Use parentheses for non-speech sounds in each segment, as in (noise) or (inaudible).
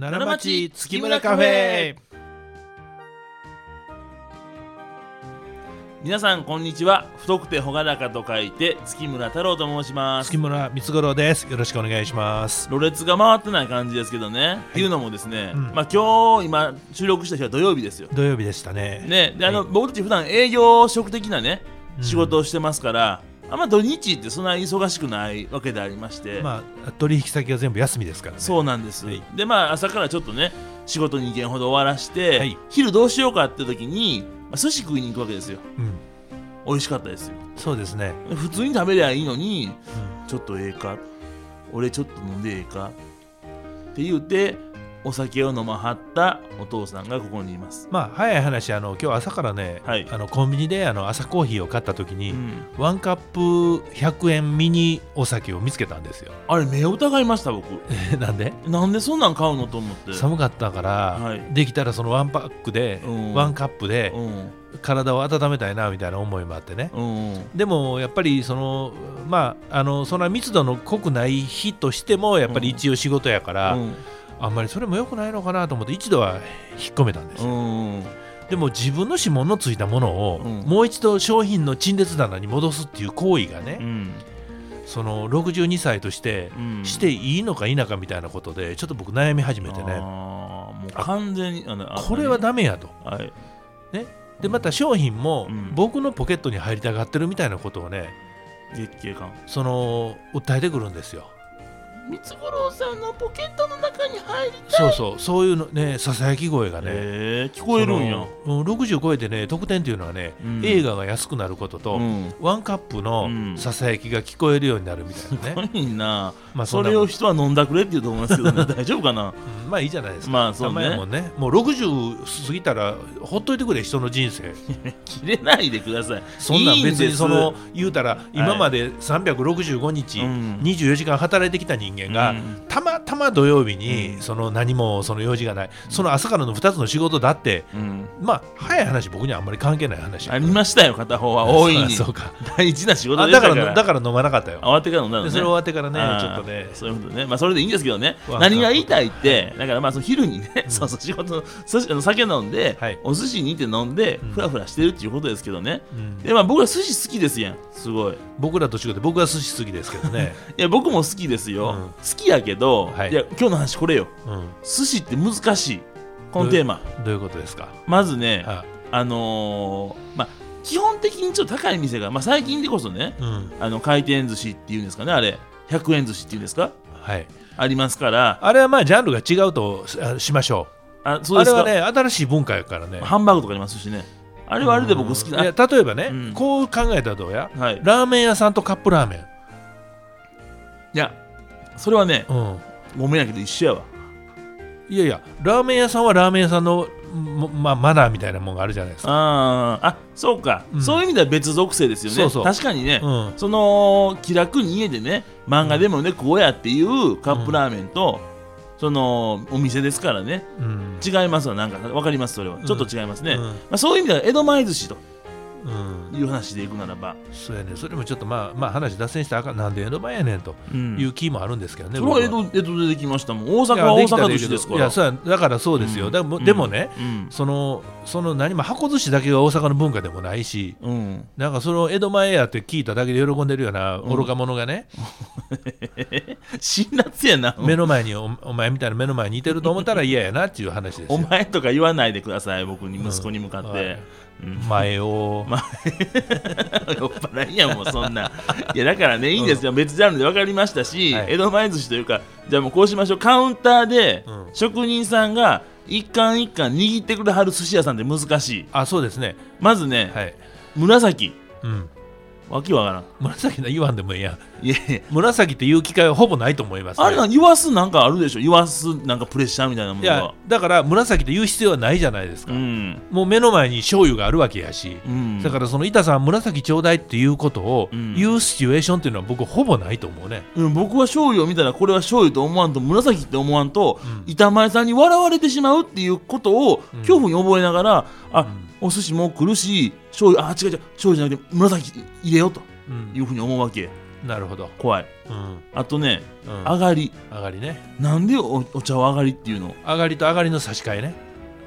奈良町月村カフェ。皆さんこんにちは。太くて朗らかと書いて月村太郎と申します。月村光五郎です。よろしくお願いします。ろれつが回ってない感じですけどね、っていうのもですね、うん。まあ今日今収録した日は土曜日ですよ。土曜日でしたね。ね。であの、はい。僕たち普段営業職的なねうん。仕事をしてますから、あんま土日ってそんなに忙しくないわけでありまして、まあ取引先は全部休みですからね。そうなんです、はい。でまあ朝からちょっとね仕事2件ほど終わらして、はい。昼どうしようかって時に、まあ、寿司食いに行くわけですよ。うん。美味しかったですよ。そうですね、普通に食べりゃいいのにうん。ちょっとええか俺ちょっと飲んでええかって言うてお酒を飲まはったお父さんがここにいます、まあ早い話あの今日朝からね、はい。あのコンビニであの朝コーヒーを買った時に、うん。ワンカップ100円ミニお酒を見つけたんですよ。あれ目を疑いました僕。(laughs) なんで？なんでそんなん買うのと思って。寒かったから、はい。できたらそのワンパックで、うん。ワンカップでうん。体を温めたいなみたいな思いもあってね、うん。でもやっぱりそのまああのそんな密度の濃くない日としてもやっぱり一応仕事やから、うんあんまりそれも良くないのかなと思って一度は引っ込めたんですうよ、んでも自分の指紋のついたものを、うん。もう一度商品の陳列棚に戻すっていう行為がね、うん。その62歳としてうん。していいのか否かみたいなことでちょっと僕悩み始めてね。もう完全にあのあこれはダメやと。はい。でまた商品もうん。僕のポケットに入りたがってるみたいなことをね月経感。その訴えてくるんですよ三五郎さんのポケットの中に入りそうそうそういうのねささやき声がね、えー、聞こえるんや。うん60超えてね特典っていうのはね、うん。映画が安くなることと、うん。ワンカップのうん。ささやきが聞こえるようになるみたいなね、いいなまあそれを人は飲んだくれって言うと思いますけどね。(laughs) 大丈夫かな？うん。まあいいじゃないですか。まあそうね。もんねもう60過ぎたらほっといてくれ人の人生。(laughs) 切れないでください。そんなん別にその言うたら今まで365日、うん。24時間働いてきた人間が、うん。たまたま土曜日に、うん。その何もその用事がないその朝からの2つの仕事だってうん。まあ早い話僕にはあんまり関係ない話。ありましたよ片方は。大いに。(laughs) そうか。大事な仕事あでしたから。だからだから飲まなかったよ。慌てから飲んだのね。でそれ終わってからねちょっとねそういうことね。まあそれでいいんですけどね。わ何が言いたいってだからまあその昼にね、うん。そうそう仕事の酒飲んで、はい。お寿司に行って飲んでうん。ふらふらしてるっていうことですけどね、うん。でまあ僕ら寿司好きですやん。すごい。僕らと違って僕は寿司好きですけどね、(laughs) いや僕も好きですよ、うん。好きやけど、はい。い、や今日の話これよ。うん、寿司って難しい。このテーマ。どういうことですか、まずねはあのーまあ基本的にちょっと高い店が、まあ、最近でこそねうん。あの回転寿司っていうんですかねあれ100円寿司っていうんですか？はい、ありますから。あれはまあジャンルが違うとあしましょあそううですか。あれはね新しい文化やからね。ハンバーグとかありますしね。あれはあれで僕好きな。うん。いや例えばね、うん。こう考えたらどうや？はい。ラーメン屋さんとカップラーメン、いやそれはねうん、ごめんやけど一緒やわ。いやいやラーメン屋さんはラーメン屋さんの、もまあ、マナーみたいなもんがあるじゃないですか、あーあそうか、うん。そういう意味では別属性ですよね。そうそう。確かにね、うん、その気楽に家でね漫画でもね食おうやっていうカップラーメンと、そのお店ですからね。うん。違いますわ。なんかわかりますそれは。ん。ちょっと違いますね、うん。まあ、そういう意味では江戸前寿司とうん、いう話でいくならば、そうやねそれもちょっとまあ、まあ、話脱線したらあかん。なんで江戸前やねんとうん。いう気もあるんですけどね、それは。江戸江戸でできましたもん。大阪は大阪寿司ですから。いやそうやだからそうですよ、うん。でもうんでもね、うん。そのその何も箱寿司だけが大阪の文化でもないしうん、なんかその江戸前やって聞いただけで喜んでるような愚か者がね、(laughs) 辛辣やな。目の前におお前みたいな目の前にいてると思ったら嫌やなっていう話ですよ。お前とか言わないでください僕に息子に向かって、はい。うん前を、ま (laughs) 酔っ払いやんもうそんな。いやだからねいいんですよ、別ジャンルで分かりましたし、はい。江戸前寿司というかじゃあもうこうしましょうカウンターでうん。職人さんが一貫一貫握ってくれはる寿司屋さんって難しい。あそうですね。まずね、はい、紫。うん、わけわからん。紫の言わんでもいいやいやいや。紫って言う機会はほぼないと思います、ね、あれなん言わすなんかあるでしょ？言わすなんかプレッシャーみたいなもいやのがだから紫って言う必要はないじゃないですか、うん。もう目の前に醤油があるわけやし、うん。だからその板さん紫ちょうだいっていうことをうん。言うシチュエーションっていうのは僕ほぼないと思うね、うん、僕は醤油を見たらこれは醤油と思わんと紫って思わんと、うん。板前さんに笑われてしまうっていうことをうん。恐怖に覚えながら、あ、うん。お寿司もう来るし醤油あ違う違う醤油じゃなくて紫入れようとうん。いうふうに思うわけ。なるほど。怖い。うん。あとねうん。上がり。上がりね。なんでおお茶を上がりっていうの？上がりと上がりの差し替えね。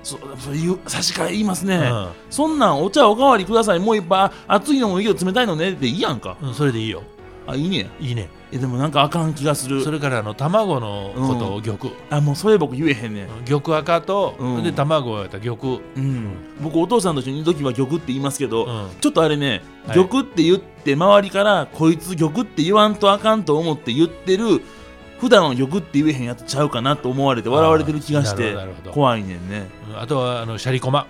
そそういう差し替え言いますね、うん。そんなんお茶おかわりください。もういっぱい熱いのもいいけど冷たいのね。っていいやんか。うん、それでいいよ。あいいね。いいねえでもなんかあかん気がする。それからあの卵のことを玉、あもうそれ僕言えへんねん。玉赤と、うん。で卵やったら玉、うん。僕お父さんと一緒にいる時は玉って言いますけど、うん。ちょっとあれね、はい。玉って言って周りからこいつ玉って言わんとあかんと思って言ってる普段は玉って言えへんやつちゃうかなと思われて笑われてる気がして怖いねんね。うん。あとはあのシャリコマ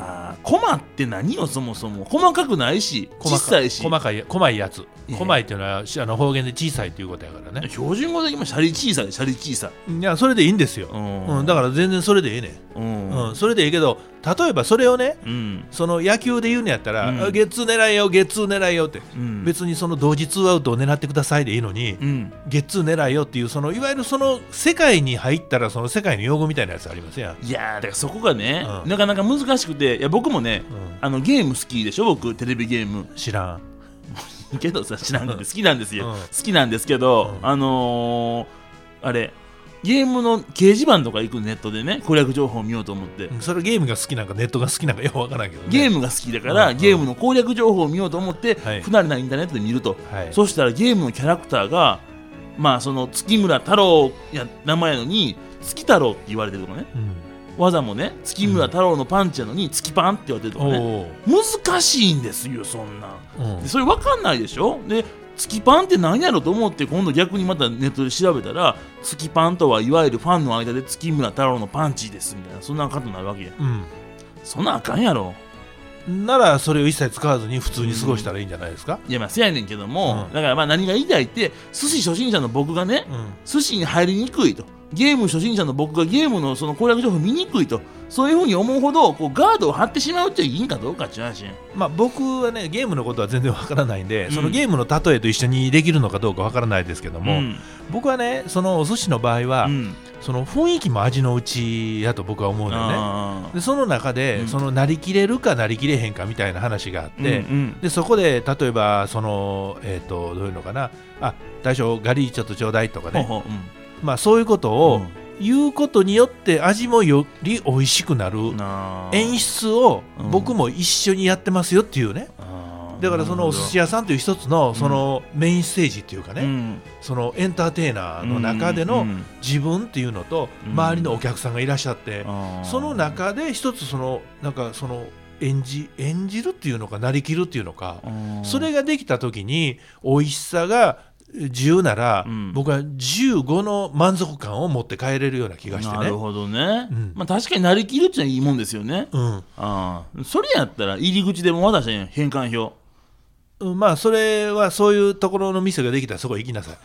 あーコマって何よそもそも。細かくないし小さいし。細かい細いやつ。細いっていうのはしあの方言で小さいっていうことやからね。標準語で今シャリ小さいシャリ小さい。いやそれでいいんですよ、うん。うん、だから全然それでいいね、うん。うんそれでいいけど例えばそれをねうん。その野球で言うんやったら、うん。あゲッツー狙いよゲッツー狙いよって、うん。別にその同時ツーアウトを狙ってくださいでいいのに、うん。ゲッツー狙いよっていうそのいわゆるその世界に入ったらその世界の用語みたいなやつありますやん、いやーだからそこがね、うん。なかなか難しくていや僕もねうあのゲーム好きでしょ僕テレビゲーム。ん、(laughs) 知らん。けどさ知らん。けど好きなんですよ、うん。好きなんですけど、うん。あのー、あれゲームの掲示板とか行くネットでね攻略情報を見ようと思って、うんそれゲームが好きなんかネットが好きなんかよくわからんけどね。ゲームが好きだから、うん。ゲームの攻略情報を見ようと思って、はい。不慣れなインターネットで見ると、はい。そしたらゲームのキャラクターがまあその月村太郎や名前やのに月太郎って言われてるとかね。うん。技もね月村太郎のパンチやのに月パンって言われてるとかね、お難しいんですよそんなうん。でそれ分かんないでしょ？で月パンって何やろと思って今度逆にまたネットで調べたら月パンとはいわゆるファンの間で月村太郎のパンチですみたいなそんなことになるわけや。そんなんあかんやろ。うん、ならそれを一切使わずに普通に過ごしたらいいんじゃないですか、いやまあせやねんけども、うん。だからまあ何が言いたいって寿司初心者の僕がねうん。寿司に入りにくいと。ゲーム初心者の僕がゲームのその攻略情報見にくいとそういうふうに思うほどこうガードを張ってしまうっていいんかどうかっていう話まあ、僕はねゲームのことは全然わからないんで、うん。そのゲームの例えと一緒にできるのかどうかわからないですけども、うん。僕はねそのお寿司の場合は、うん。その雰囲気も味のうちやと僕は思うのよね。でその中で、うん。そのなりきれるかなりきれへんかみたいな話があって、うんうん。でそこで例えばその、えー、とどういうのかな。あ大将ガリちょっとちょうだいとかね、まあ、そういうことを言うことによって味もより美味しくなる。演出をうん。僕も一緒にやってますよっていうね、だからそのお寿司屋さんという一つのそのメインステージっていうかね、うん。そのエンターテイナーの中でのうん自分っていうのとうん。周りのお客さんがいらっしゃって、その中で一つそのなんかその演じ演じるっていうのかなりきるっていうのか、うん。それができた時に美味しさが10なら、うん。僕は15の満足感を持って帰れるような気がしてね。なるほどね、うん。まあ確かになりきるってのはいいもんですよね。うん。ああ。それやったら入り口でも渡したんや返還表うん、まあそれはそういうところの店ができたらそこ行きなさい、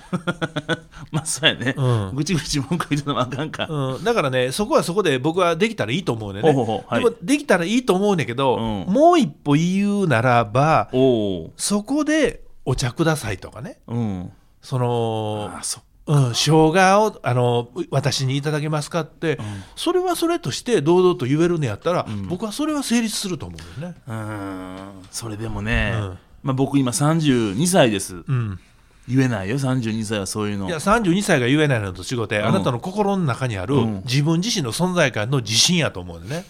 (laughs) まあそうやね、うん。ぐちぐち文句言うのもあかんか、うん、だからねそこはそこで僕はできたらいいと思うねほうほうほう。はい。でもできたらいいと思うねんけど、うん。もう一歩言うならばそこでお茶くださいとかね。うん。そのあそうん、生姜をあの私にいただけますかって、それはそれとして堂々と言えるのやったら、ん。僕はそれは成立すると思うよね。うーん。それでもね、うん。まあ、僕今32歳です。うん、言えないよ。32歳はそういうの。いや32歳が言えないのと違って、ん。あなたの心の中にあるうん。自分自身の存在感の自信やと思うんでね。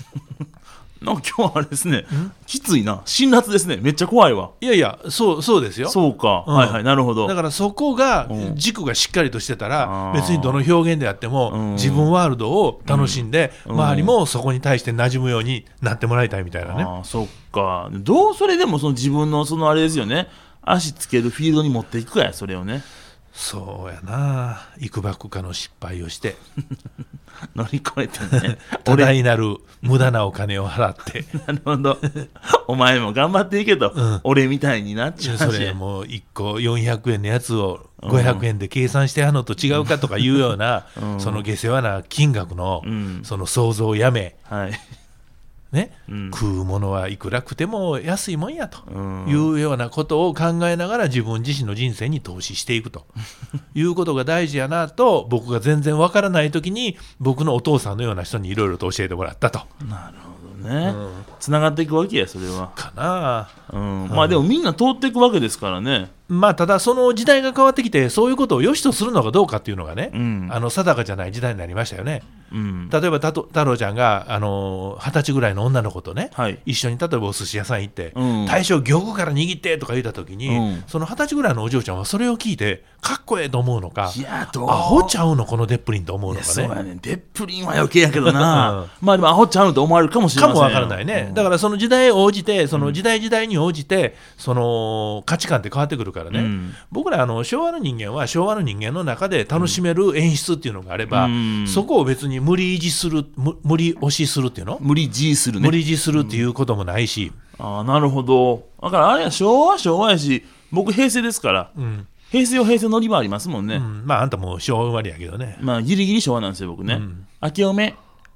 なんか今日はあれですね。きついな。辛辣ですね。めっちゃ怖いわ。いやいやそうそうですよ。そうか、うん。はいはい。なるほど。だからそこがうん。軸がしっかりとしてたら別にどの表現であってもうん。自分ワールドを楽しんでうん。周りもそこに対して馴染むようになってもらいたいみたいなね。ああそっか。どうそれでもその自分のそのあれですよね。足つけるフィールドに持っていくかやそれをねそうやな。幾ばくかの失敗をして。(laughs) 乗り越えてね。(laughs) 多俺大なる無駄なお金を払って。(laughs) なるほど。お前も頑張っていけと、うん。俺みたいになっちゃうそしれもう1個400円のやつを500円で計算してあのと違うかとかいうような、うん。その下世話な金額の、うん。その想像をやめ、はい、ね。うん。食うものはいくら食っても安いもんやと。うん。いうようなことを考えながら自分自身の人生に投資していくと。(laughs) いうことが大事やなと僕が全然わからない時に僕のお父さんのような人にいろいろと教えてもらったと。なるほどね、つながっていくわけやそれは。かな、うん、まあでもみんな通っていくわけですからね。まあただその時代が変わってきてそういうことを良しとするのかどうかっていうのがね、うん、あの定かじゃない時代になりましたよね。うん、例えば太郎ちゃんがあの二十歳ぐらいの女の子とね、はい、一緒に例えばお寿司屋さん行って、うん、大将玉から握ってとか言った時に、うん、その二十歳ぐらいのお嬢ちゃんはそれを聞いてかっこええと思うのかいやアホちゃうのこのデップリンと思うのかね。そうやねデップリンは余計やけどな、まあでもアホちゃうのと思われるかもしれませんかもわからないね、だからその時代応じてその時代時代に応じてその価値観って変わってくるからね、僕らあの昭和の人間は昭和の人間の中で楽しめる演出っていうのがあれば、そこを別に無理維持する無理押しするっていうの？無理持するね。無理持するっていうこともないし、ああなるほど。だからあれは昭和昭和やし僕平成ですから、うん、平成は平成乗り場ありますもんね、うん、まああんたもう昭和生まれやけどね。まあギリギリ昭和なんですよ僕ね、うん、明けおめ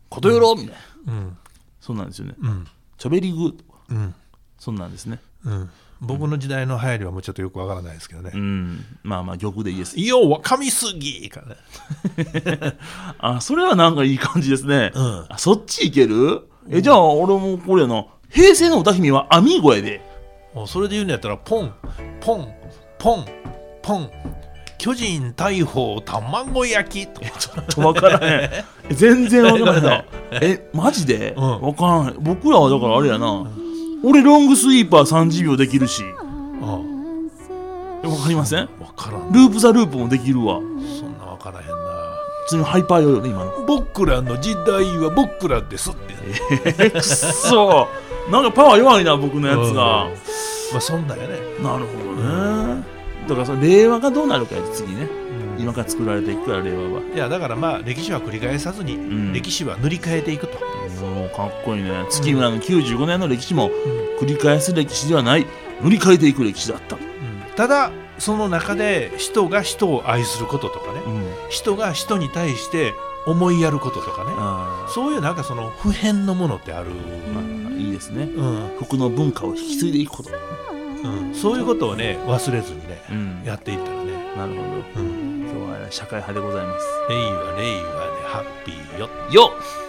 ことよろみたいな、うん、そうなんですよね、うん、ちょべりぐうん、そんなんですね。うん僕の時代の流行りはもうちょっとよくわからないですけどね。うん、まあまあ玉でいいです。要は噛みすぎかね。(laughs) あ、それはなんかいい感じですね。うん、あそっちいける？え、じゃあ俺もこれやな。平成の歌姫はアミーゴやで。それで言うんやったら、ポン、ポン、ポン、ポン。巨人大砲卵焼き (laughs) ちょっと分からへん (laughs) 全然分からへんなえマジで、うん、分からん僕らはだからあれやな、うん俺ロングスイーパー30秒できるし。あわかりません？分からん。ループザループもできるわ。そんな分からへんな。普通にハイパーよね今の。僕らの時代は僕らですって。えー、くっそ。なんかパワー弱いな僕のやつが、まあそんなやね。なるほどね、だからその令和がどうなるかや次ね、うん、今から作られていくから令和は。いやだからまあ歴史は繰り返さずに、うん、歴史は塗り替えていくと。おかっこいいね。月村の95年の歴史も繰り返す歴史ではない塗り替えていく歴史だった、うん、ただその中で人が人を愛することとかね、うん、人が人に対して思いやることとかね。そういうなんかその普遍のものってある、まあ、いいですね、うん、服の文化を引き継いでいくこと、うん、そういうことをね忘れずにね、うん、やっていったらね。なるほど、うん、今日は社会派でございます。令和令和でハッピーよ。よっ